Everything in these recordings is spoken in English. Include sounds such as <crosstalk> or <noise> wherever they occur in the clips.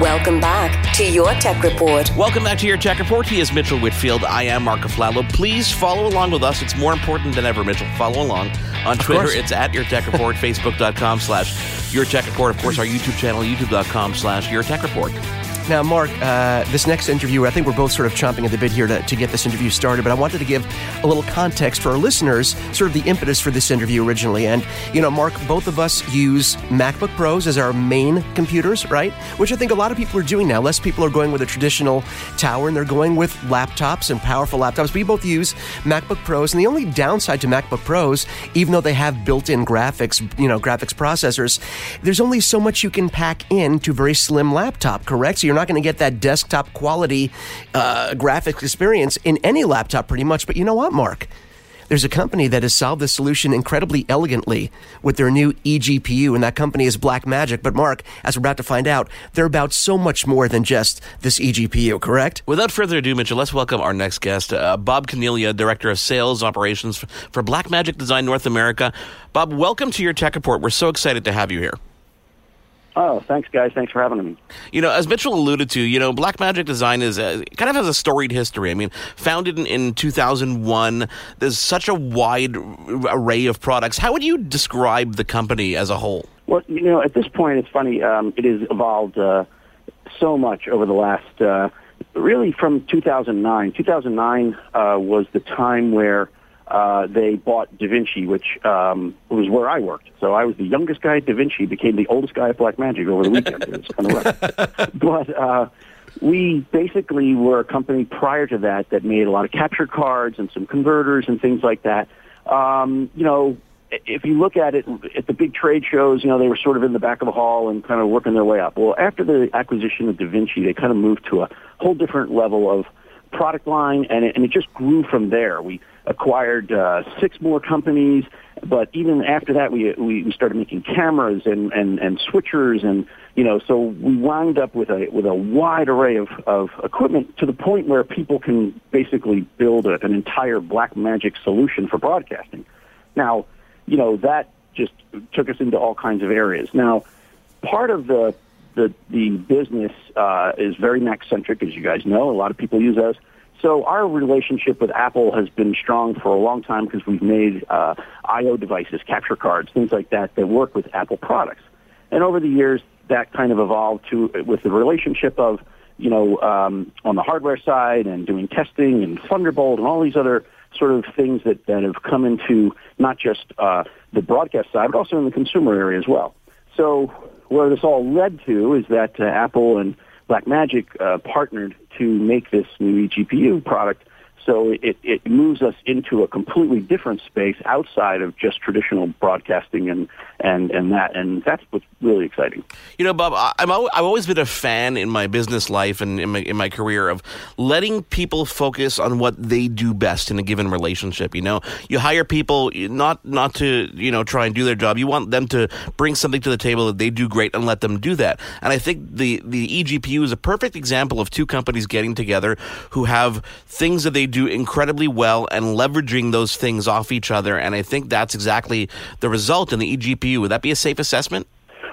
Welcome back to your Tech Report. Welcome back to your Tech Report. He is Mitchell Whitfield. I am Mark Aflalo. Please follow along with us. It's more important than ever, Mitchell. Follow along. On Twitter, course. it's at Your Tech Report, <laughs> Facebook.com slash Your Tech Report. Of course, our YouTube channel, YouTube.com slash Your Tech Report. Now, Mark, uh, this next interview, I think we're both sort of chomping at the bit here to, to get this interview started, but I wanted to give a little context for our listeners, sort of the impetus for this interview originally. And, you know, Mark, both of us use MacBook Pros as our main computers, right? Which I think a lot of people are doing now. Less people are going with a traditional tower and they're going with laptops and powerful laptops. We both use MacBook Pros. And the only downside to MacBook Pros, even though they have built in graphics, you know, graphics processors, there's only so much you can pack into a very slim laptop, correct? So you're not going to get that desktop quality uh, graphics experience in any laptop pretty much. But you know what, Mark? There's a company that has solved this solution incredibly elegantly with their new eGPU, and that company is Blackmagic. But Mark, as we're about to find out, they're about so much more than just this eGPU, correct? Without further ado, Mitchell, let's welcome our next guest, uh, Bob Caniglia, Director of Sales Operations for Blackmagic Design North America. Bob, welcome to your Tech Report. We're so excited to have you here. Oh, thanks, guys. Thanks for having me. You know, as Mitchell alluded to, you know, Blackmagic Design is a, kind of has a storied history. I mean, founded in, in 2001, there's such a wide array of products. How would you describe the company as a whole? Well, you know, at this point, it's funny. Um, it has evolved uh, so much over the last, uh, really from 2009. 2009 uh, was the time where uh, they bought Da Vinci, which um, was where I worked. So I was the youngest guy at DaVinci, became the oldest guy at Blackmagic over the weekend. it was kind of rough. <laughs> But uh, we basically were a company prior to that that made a lot of capture cards and some converters and things like that. Um, you know, if you look at it at the big trade shows, you know, they were sort of in the back of the hall and kind of working their way up. Well, after the acquisition of Da Vinci, they kind of moved to a whole different level of product line, and it, and it just grew from there. We acquired uh, six more companies, but even after that, we we started making cameras and and and switchers, and you know, so we wound up with a with a wide array of of equipment to the point where people can basically build a, an entire Blackmagic solution for broadcasting. Now, you know, that just took us into all kinds of areas. Now, part of the the the business uh, is very Mac centric, as you guys know. A lot of people use us. So our relationship with Apple has been strong for a long time because we've made uh, I/O devices, capture cards, things like that that work with Apple products. And over the years, that kind of evolved to with the relationship of you know um, on the hardware side and doing testing and Thunderbolt and all these other sort of things that that have come into not just uh, the broadcast side but also in the consumer area as well. So where this all led to is that uh, Apple and Blackmagic uh, partnered to make this new eGPU product. So it, it moves us into a completely different space outside of just traditional broadcasting and, and, and that. And that's what's really exciting. You know, Bob, I- I've always been a fan in my business life and in my, in my career of letting people focus on what they do best in a given relationship. You know, you hire people not not to you know try and do their job. You want them to bring something to the table that they do great and let them do that. And I think the the eGPU is a perfect example of two companies getting together who have things that they do incredibly well and leveraging those things off each other. And I think that's exactly the result in the eGPU. Would that be a safe assessment?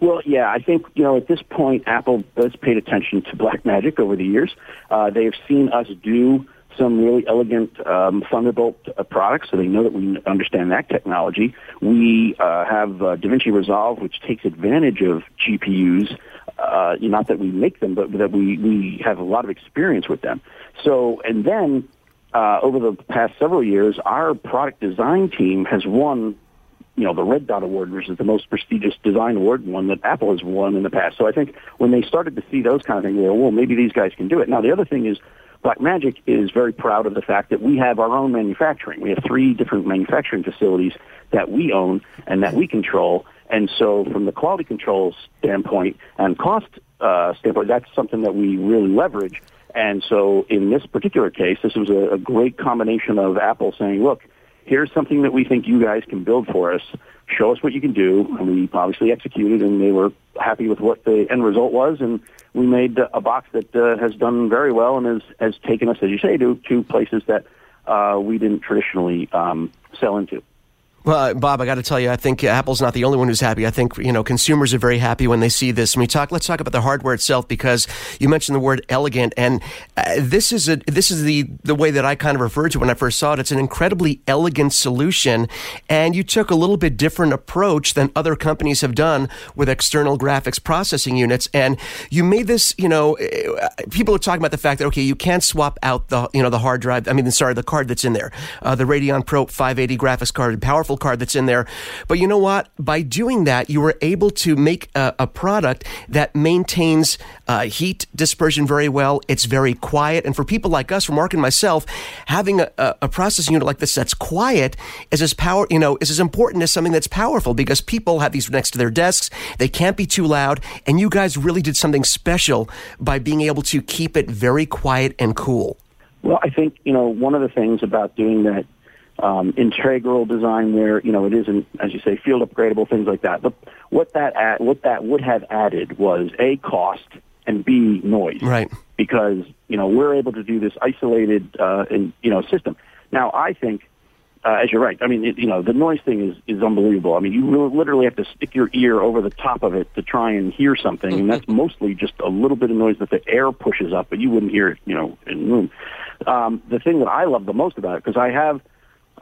Well, yeah, I think you know at this point, Apple has paid attention to <laughs> Blackmagic over the years. Uh, they have seen us do some really elegant um, Thunderbolt uh, products, so they know that we understand that technology. We uh, have uh, DaVinci Resolve, which takes advantage of GPUs. Uh, not that we make them, but that we we have a lot of experience with them. So, and then uh, over the past several years, our product design team has won you know, the Red Dot Award, which is the most prestigious design award, one that Apple has won in the past. So I think when they started to see those kind of things, they well, well, maybe these guys can do it. Now, the other thing is Blackmagic is very proud of the fact that we have our own manufacturing. We have three different manufacturing facilities that we own and that we control. And so from the quality control standpoint and cost uh, standpoint, that's something that we really leverage. And so in this particular case, this was a, a great combination of Apple saying, look, here's something that we think you guys can build for us. Show us what you can do. And we obviously executed, and they were happy with what the end result was. And we made a box that uh, has done very well and has, has taken us, as you say, to, to places that uh, we didn't traditionally um, sell into. Well, Bob, I got to tell you, I think Apple's not the only one who's happy. I think you know consumers are very happy when they see this. We talk. Let's talk about the hardware itself because you mentioned the word elegant, and uh, this is a this is the the way that I kind of referred to when I first saw it. It's an incredibly elegant solution, and you took a little bit different approach than other companies have done with external graphics processing units, and you made this. You know, uh, people are talking about the fact that okay, you can't swap out the you know the hard drive. I mean, sorry, the card that's in there, uh, the Radeon Pro 580 graphics card, powerful card that's in there. But you know what? By doing that, you were able to make a, a product that maintains uh, heat dispersion very well. It's very quiet. And for people like us, for Mark and myself, having a, a processing unit like this that's quiet is as power, you know, is as important as something that's powerful because people have these next to their desks. They can't be too loud. And you guys really did something special by being able to keep it very quiet and cool. Well, I think, you know, one of the things about doing that um, integral design where you know it isn't, as you say, field upgradable things like that. But what that add, what that would have added was a cost and b noise, right? Because you know we're able to do this isolated uh, in, you know system. Now I think. Uh, as you're right, I mean, it, you know, the noise thing is, is unbelievable. I mean, you literally have to stick your ear over the top of it to try and hear something, and that's <laughs> mostly just a little bit of noise that the air pushes up, but you wouldn't hear it, you know, in the room. Um, the thing that I love the most about it, because I have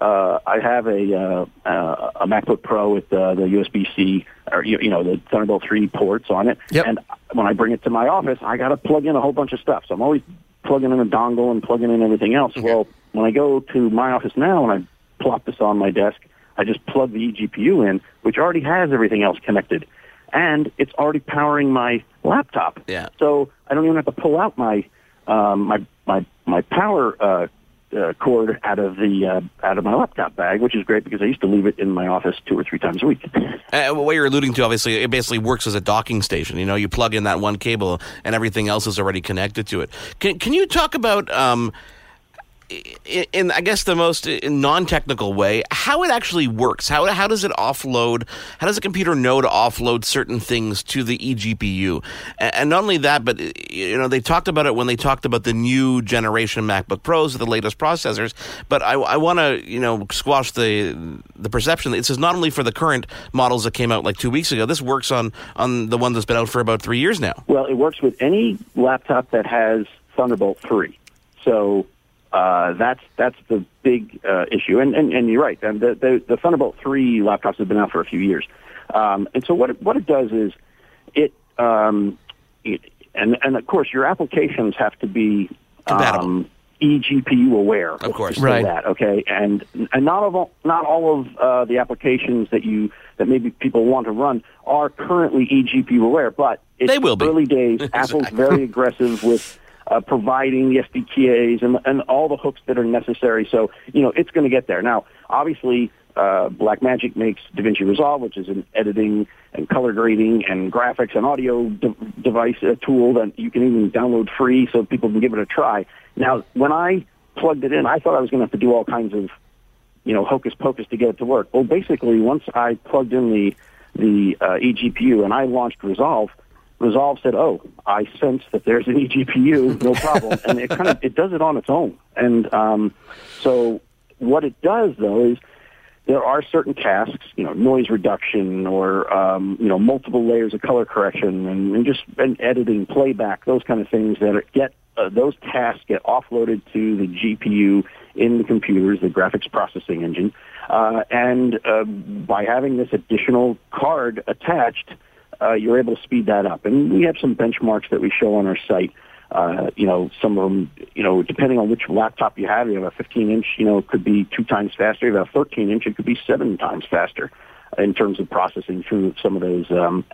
uh, I have a uh, uh, a MacBook Pro with uh, the USB-C or you, you know the Thunderbolt 3 ports on it, yep. and when I bring it to my office, I got to plug in a whole bunch of stuff. So I'm always plugging in a dongle and plugging in everything else. Okay. Well, when I go to my office now and I plop this on my desk, I just plug the eGPU in, which already has everything else connected, and it's already powering my laptop. Yeah. So I don't even have to pull out my um, my my my power uh, uh, cord out of the uh, out of my laptop bag, which is great because I used to leave it in my office two or three times a week. <laughs> Uh, what you're alluding to, obviously, it basically works as a docking station. You know, you plug in that one cable, and everything else is already connected to it. Can Can you talk about? Um, in, I guess the most uh, non-technical way, how it actually works. How how does it offload? How does a computer know to offload certain things to the eGPU? And, not only that, but you know they talked about it when they talked about the new generation MacBook Pros the latest processors. But I, I want to you know squash the the perception that this is not only for the current models that came out like two weeks ago. This works on on the one that's been out for about three years now. Well, it works with any laptop that has Thunderbolt three. So uh, that's that's the big uh, issue. And, and and you're right. And the, the the Thunderbolt three laptops have been out for a few years. Um, and so what it, what it does is it, um, it and and of course your applications have to be um, eGPU aware. Of course, right. That okay, and and not all not all of uh, the applications that you that maybe people want to run are currently eGPU aware, but it's they will be. early days. <laughs> Apple's very aggressive with uh, providing the SDKs and, and all the hooks that are necessary. So, you know, it's going to get there. Now, obviously, uh, Blackmagic makes DaVinci Resolve, which is an editing and color grading and graphics and audio de- device uh, tool that you can even download free so people can give it a try. Now, when I plugged it in, I thought I was going to have to do all kinds of, you know, hocus pocus to get it to work. Well, basically, once I plugged in the the uh, eGPU and I launched Resolve, Resolve said, "Oh, I sense that there's an eGPU, no problem," and it kind of it does it on its own. And um, so, what it does though is there are certain tasks, you know, noise reduction or um, you know multiple layers of color correction and, and just and editing, playback, those kind of things that are, get uh, those tasks get offloaded to the GPU in the computers, the graphics processing engine, uh, and uh, by having this additional card attached uh, you're able to speed that up. And we have some benchmarks that we show on our site. Uh, you know, some of them, you know, depending on which laptop you have, you have a 15 inch, you know, it could be two times faster. You have a 13 inch, it could be seven times faster. in terms of processing through some of those um,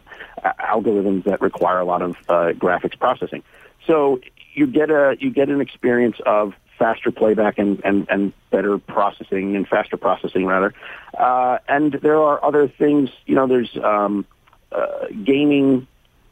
algorithms that require a lot of uh, graphics processing. So you get a you get an experience of faster playback and, and, and better processing and faster processing rather. Uh, and there are other things, you know, there's um, uh, gaming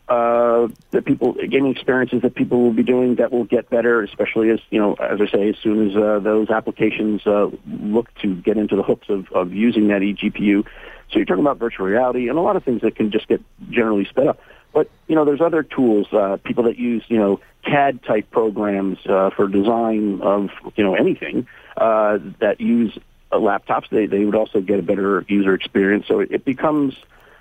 uh, that people gaming experiences that people will be doing that will get better, especially as you know, as I say, as soon as uh, those applications uh, look to get into the hooks of, of using that eGPU. So you're talking about virtual reality and a lot of things that can just get generally sped up. But you know, there's other tools. Uh, people that use you know CAD type programs uh, for design of you know anything uh, that use uh, laptops. They they would also get a better user experience. So it, it becomes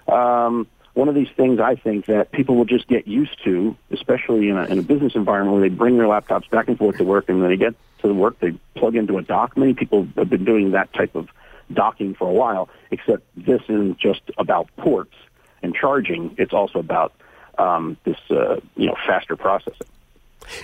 um, one of these things I think that people will just get used to, especially in a, in a business environment where they bring their laptops back and forth to work, and when they get to the work, they plug into a dock. Many people have been doing that type of docking for a while, except this isn't just about ports and charging. It's also about um, this, uh, you know, faster processing.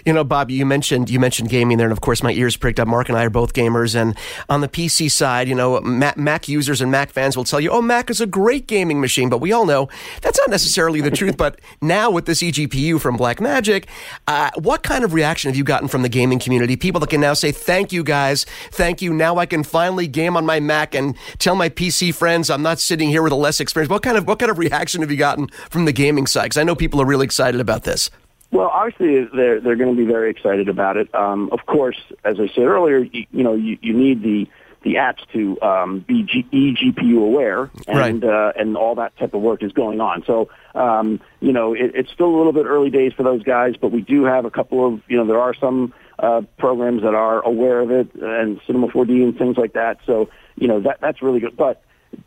You know, Bob, you mentioned you mentioned gaming there, and of course, my ears pricked up. Mark and I are both gamers, and on the PC side, you know, Mac, Mac, users and Mac fans will tell you, "Oh, Mac is a great gaming machine," but we all know that's not necessarily the truth. But now with this eGPU from Blackmagic, uh, what kind of reaction have you gotten from the gaming community? People that can now say, "Thank you, guys, thank you." Now I can finally game on my Mac and tell my PC friends I'm not sitting here with a less experience. What kind of what kind of reaction have you gotten from the gaming side? Because I know people are really excited about this. Well, obviously they're they're going to be very excited about it. Um, of course, as I said earlier, you, you know you, you need the the apps to um, be G- eGPU aware, and right. uh, and all that type of work is going on. So um, you know it, it's still a little bit early days for those guys, but we do have a couple of you know there are some uh, programs that are aware of it and Cinema 4D and things like that. So you know that that's really good, but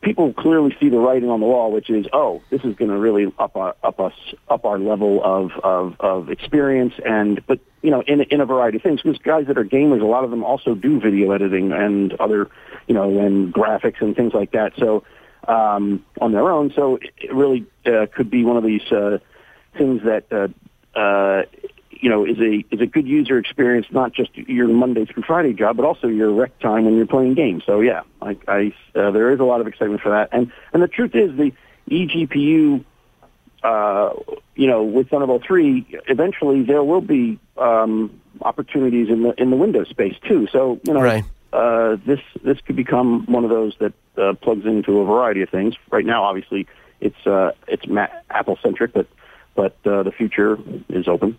people clearly see the writing on the wall, which is, oh, this is going to really up our up us up our level of, of of experience, and but you know, in in a variety of things. Because guys that are gamers, a lot of them also do video editing and other, you know, and graphics and things like that. So um, on their own, so it really uh, could be one of these uh, things that. Uh, uh, you know, is a is a good user experience, not just your Monday through Friday job, but also your rec time when you're playing games. So yeah, I, I uh, there is a lot of excitement for that. And and the truth is, the eGPU, uh, you know, with Thunderbolt three, eventually there will be um, opportunities in the in the Windows space too. So you know, right. uh, this this could become one of those that uh, plugs into a variety of things. Right now, obviously, it's uh, it's Ma- Apple centric, but but uh, the future is open.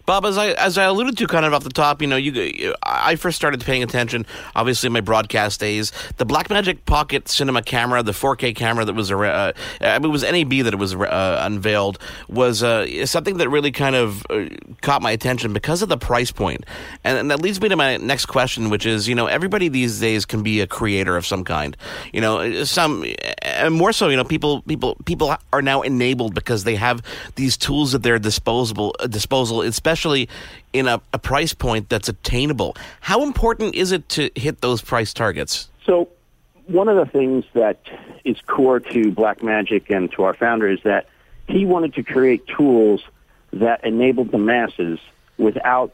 Bob, as I as I alluded to kind of off the top, you know, you I first started paying attention, obviously in my broadcast days. The Blackmagic Pocket Cinema camera, the 4K camera that was uh, it was NAB that it was uh, unveiled, was uh, something that really kind of uh, caught my attention because of the price point, and, and, that leads me to my next question, which is, you know, everybody these days can be a creator of some kind, you know, some and more so, you know, people people people are now enabled because they have these tools at their disposable disposal. It's especially in a, a price point that's attainable. How important is it to hit those price targets? So, one of the things that is core to Blackmagic and to our founder is that he wanted to create tools that enabled the masses without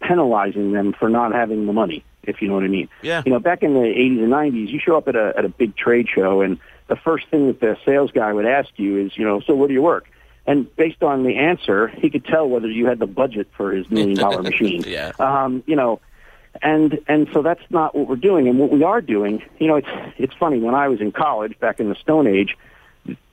penalizing them for not having the money, if you know what I mean. Yeah. You know, back in the 80s and 90s, you show up at a, at a big trade show, and the first thing that the sales guy would ask you is, you know, so what do you work? And based on the answer, he could tell whether you had the budget for his million dollar <laughs> machine. yeah. Um, you know, and and so that's not what we're doing. And what we are doing, you know, it's it's funny. When I was in college back in the Stone Age,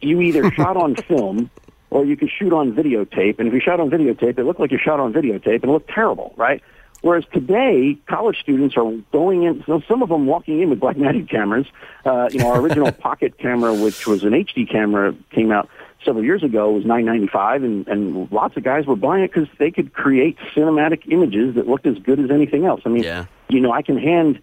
you either <laughs> shot on film or you could shoot on videotape. And if you shot on videotape, it looked like you shot on videotape, and it looked terrible, right? Whereas today, college students are going in, so some of them walking in with black Blackmagic cameras. Uh, you know, our original <laughs> pocket camera, which was an HD camera, came out several years ago was 995 and, and lots of guys were buying it because they could create cinematic images that looked as good as anything else. I mean, yeah. you know, I can hand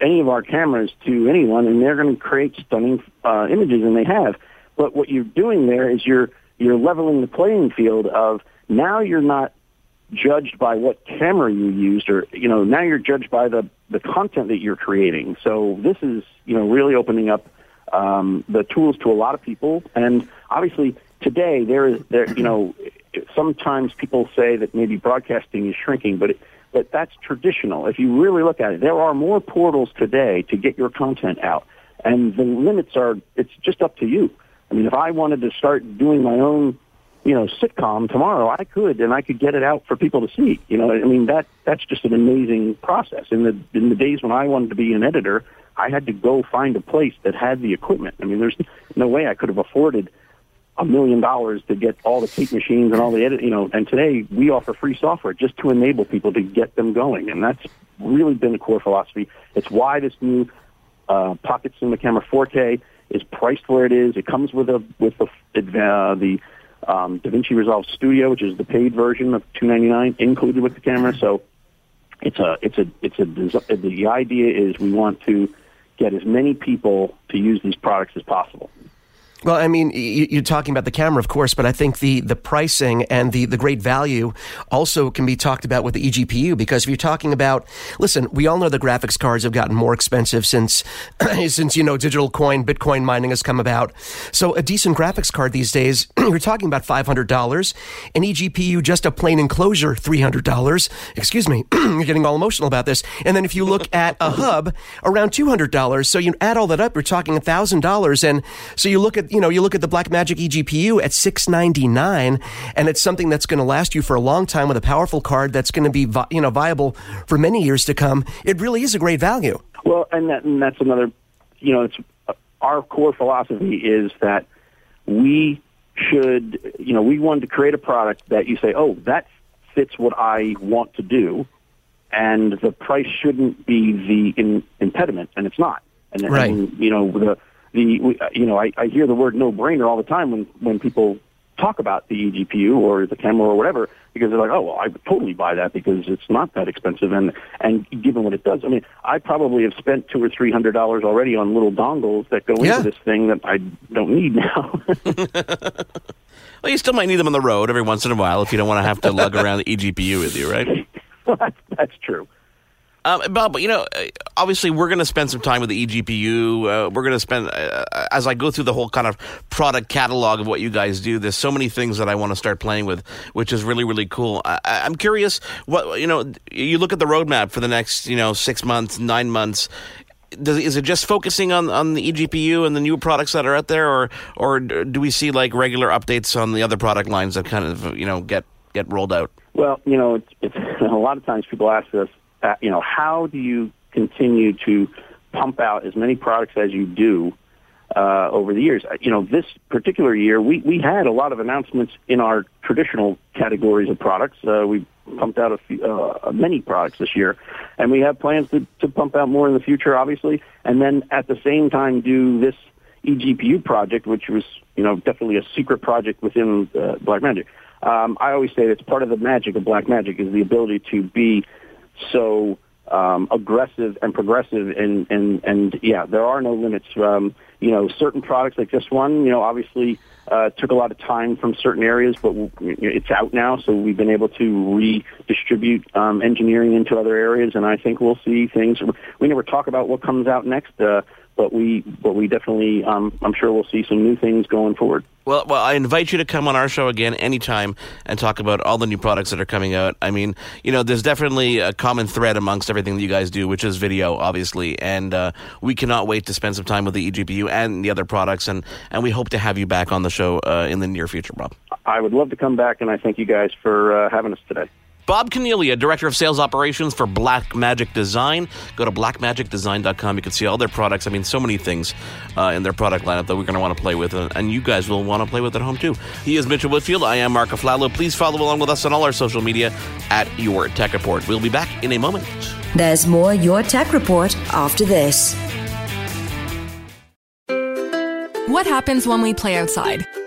any of our cameras to anyone and they're going to create stunning uh, images and they have. But what you're doing there is you're, you're leveling the playing field of now you're not judged by what camera you used or, you know, now you're judged by the, the content that you're creating. So this is, you know, really opening up um, the tools to a lot of people. And obviously, today there is there you know sometimes people say that maybe broadcasting is shrinking, but it, but that's traditional. If you really look at it, there are more portals today to get your content out. and the limits are it's just up to you. I mean, if I wanted to start doing my own, you know, sitcom tomorrow, I could, and I could get it out for people to see. You know, I mean that that's just an amazing process. In the in the days when I wanted to be an editor, I had to go find a place that had the equipment. I mean, there's no way I could have afforded a million dollars to get all the tape machines and all the edit, you know, and today we offer free software just to enable people to get them going. And that's really been the core philosophy. It's why this new uh, Pocket Cinema Camera 4K is priced where it is. It comes with a with the uh, the um, DaVinci Resolve Studio, which is the paid version of 299 included with the camera. So it's a it's a it's a the idea is we want to get as many people to use these products as possible. Well, I mean, you're talking about the camera, of course, but I think the, the pricing and the, the great value also can be talked about with the eGPU because if you're talking about, listen, we all know the graphics cards have gotten more expensive since, <clears throat> since, you know, digital coin, Bitcoin mining has come about. So a decent graphics card these days, <clears throat> you're talking about $500. An eGPU, just a plain enclosure, $300. Excuse me, <clears throat> you're getting all emotional about this. And then if you look at a hub, around $200. So you add all that up, you're talking $1,000. And so you look at you know, you look at the Blackmagic eGPU at 699 and it's something that's going to last you for a long time with a powerful card that's going to be, you know, viable for many years to come. It really is a great value. Well, and, that, and that's another, you know, it's uh, our core philosophy is that we should, you know, we wanted to create a product that you say, oh, that fits what I want to do, and the price shouldn't be the in, impediment, and it's not. And, right. and you know, the the uh, you know I, I hear the word no brainer all the time when when people talk about the eGPU or the camera or whatever because they're like, oh, well, I would totally buy that because it's not that expensive and and given what it does, I mean, I probably have spent two or three hundred dollars already on little dongles that go yeah. into this thing that I don't need now. <laughs> well, you still might need them on the road every once in a while if you don't want to have to lug around the eGPU with you, right? <laughs> well, that's, that's true. Um, Bob, you know, obviously we're going to spend some time with the eGPU. Uh, we're going to spend, uh, as I go through the whole kind of product catalog of what you guys do. There's so many things that I want to start playing with, which is really, really cool. I, am curious, what you know, you look at the roadmap for the next, you know, six months, nine months. Does, is it just focusing on, on the eGPU and the new products that are out there, or or do we see like regular updates on the other product lines that kind of you know get get rolled out? Well, you know, it's, it's <laughs> a lot of times people ask us uh, you know, how do you continue to pump out as many products as you do uh, over the years? Uh, you know, this particular year, we, we had a lot of announcements in our traditional categories of products. Uh, we pumped out a few, uh, many products this year, and we have plans to, to pump out more in the future, obviously, and then at the same time do this eGPU project, which was, you know, definitely a secret project within uh, Blackmagic. Um, I always say it's part of the magic of Blackmagic is the ability to be so um, aggressive and progressive, and and and yeah, there are no limits. Um, you know, certain products like this one, you know, obviously uh, took a lot of time from certain areas, but it's out now, so we've been able to redistribute um, engineering into other areas, and I think we'll see things. We never talk about what comes out next. Uh, but we but we definitely um, I'm sure we'll see some new things going forward. Well, well, I invite you to come on our show again anytime and talk about all the new products that are coming out. I mean, you know, there's definitely a common thread amongst everything that you guys do, which is video, obviously, and uh, we cannot wait to spend some time with the eGPU and the other products, and and we hope to have you back on the show uh, in the near future, Bob. I would love to come back, and I thank you guys for uh, having us today. Bob Caniglia, Director of Sales Operations for Blackmagic Design. Go to blackmagicdesign.com. You can see all their products. I mean, so many things uh, in their product lineup that we're going to want to play with, and you guys will want to play with at home too. He is Mitchell Whitfield. I am Mark Aflalo. Please follow along with us on all our social media at Your Tech Report. We'll be back in a moment. There's more Your Tech Report after this. What happens when we play outside?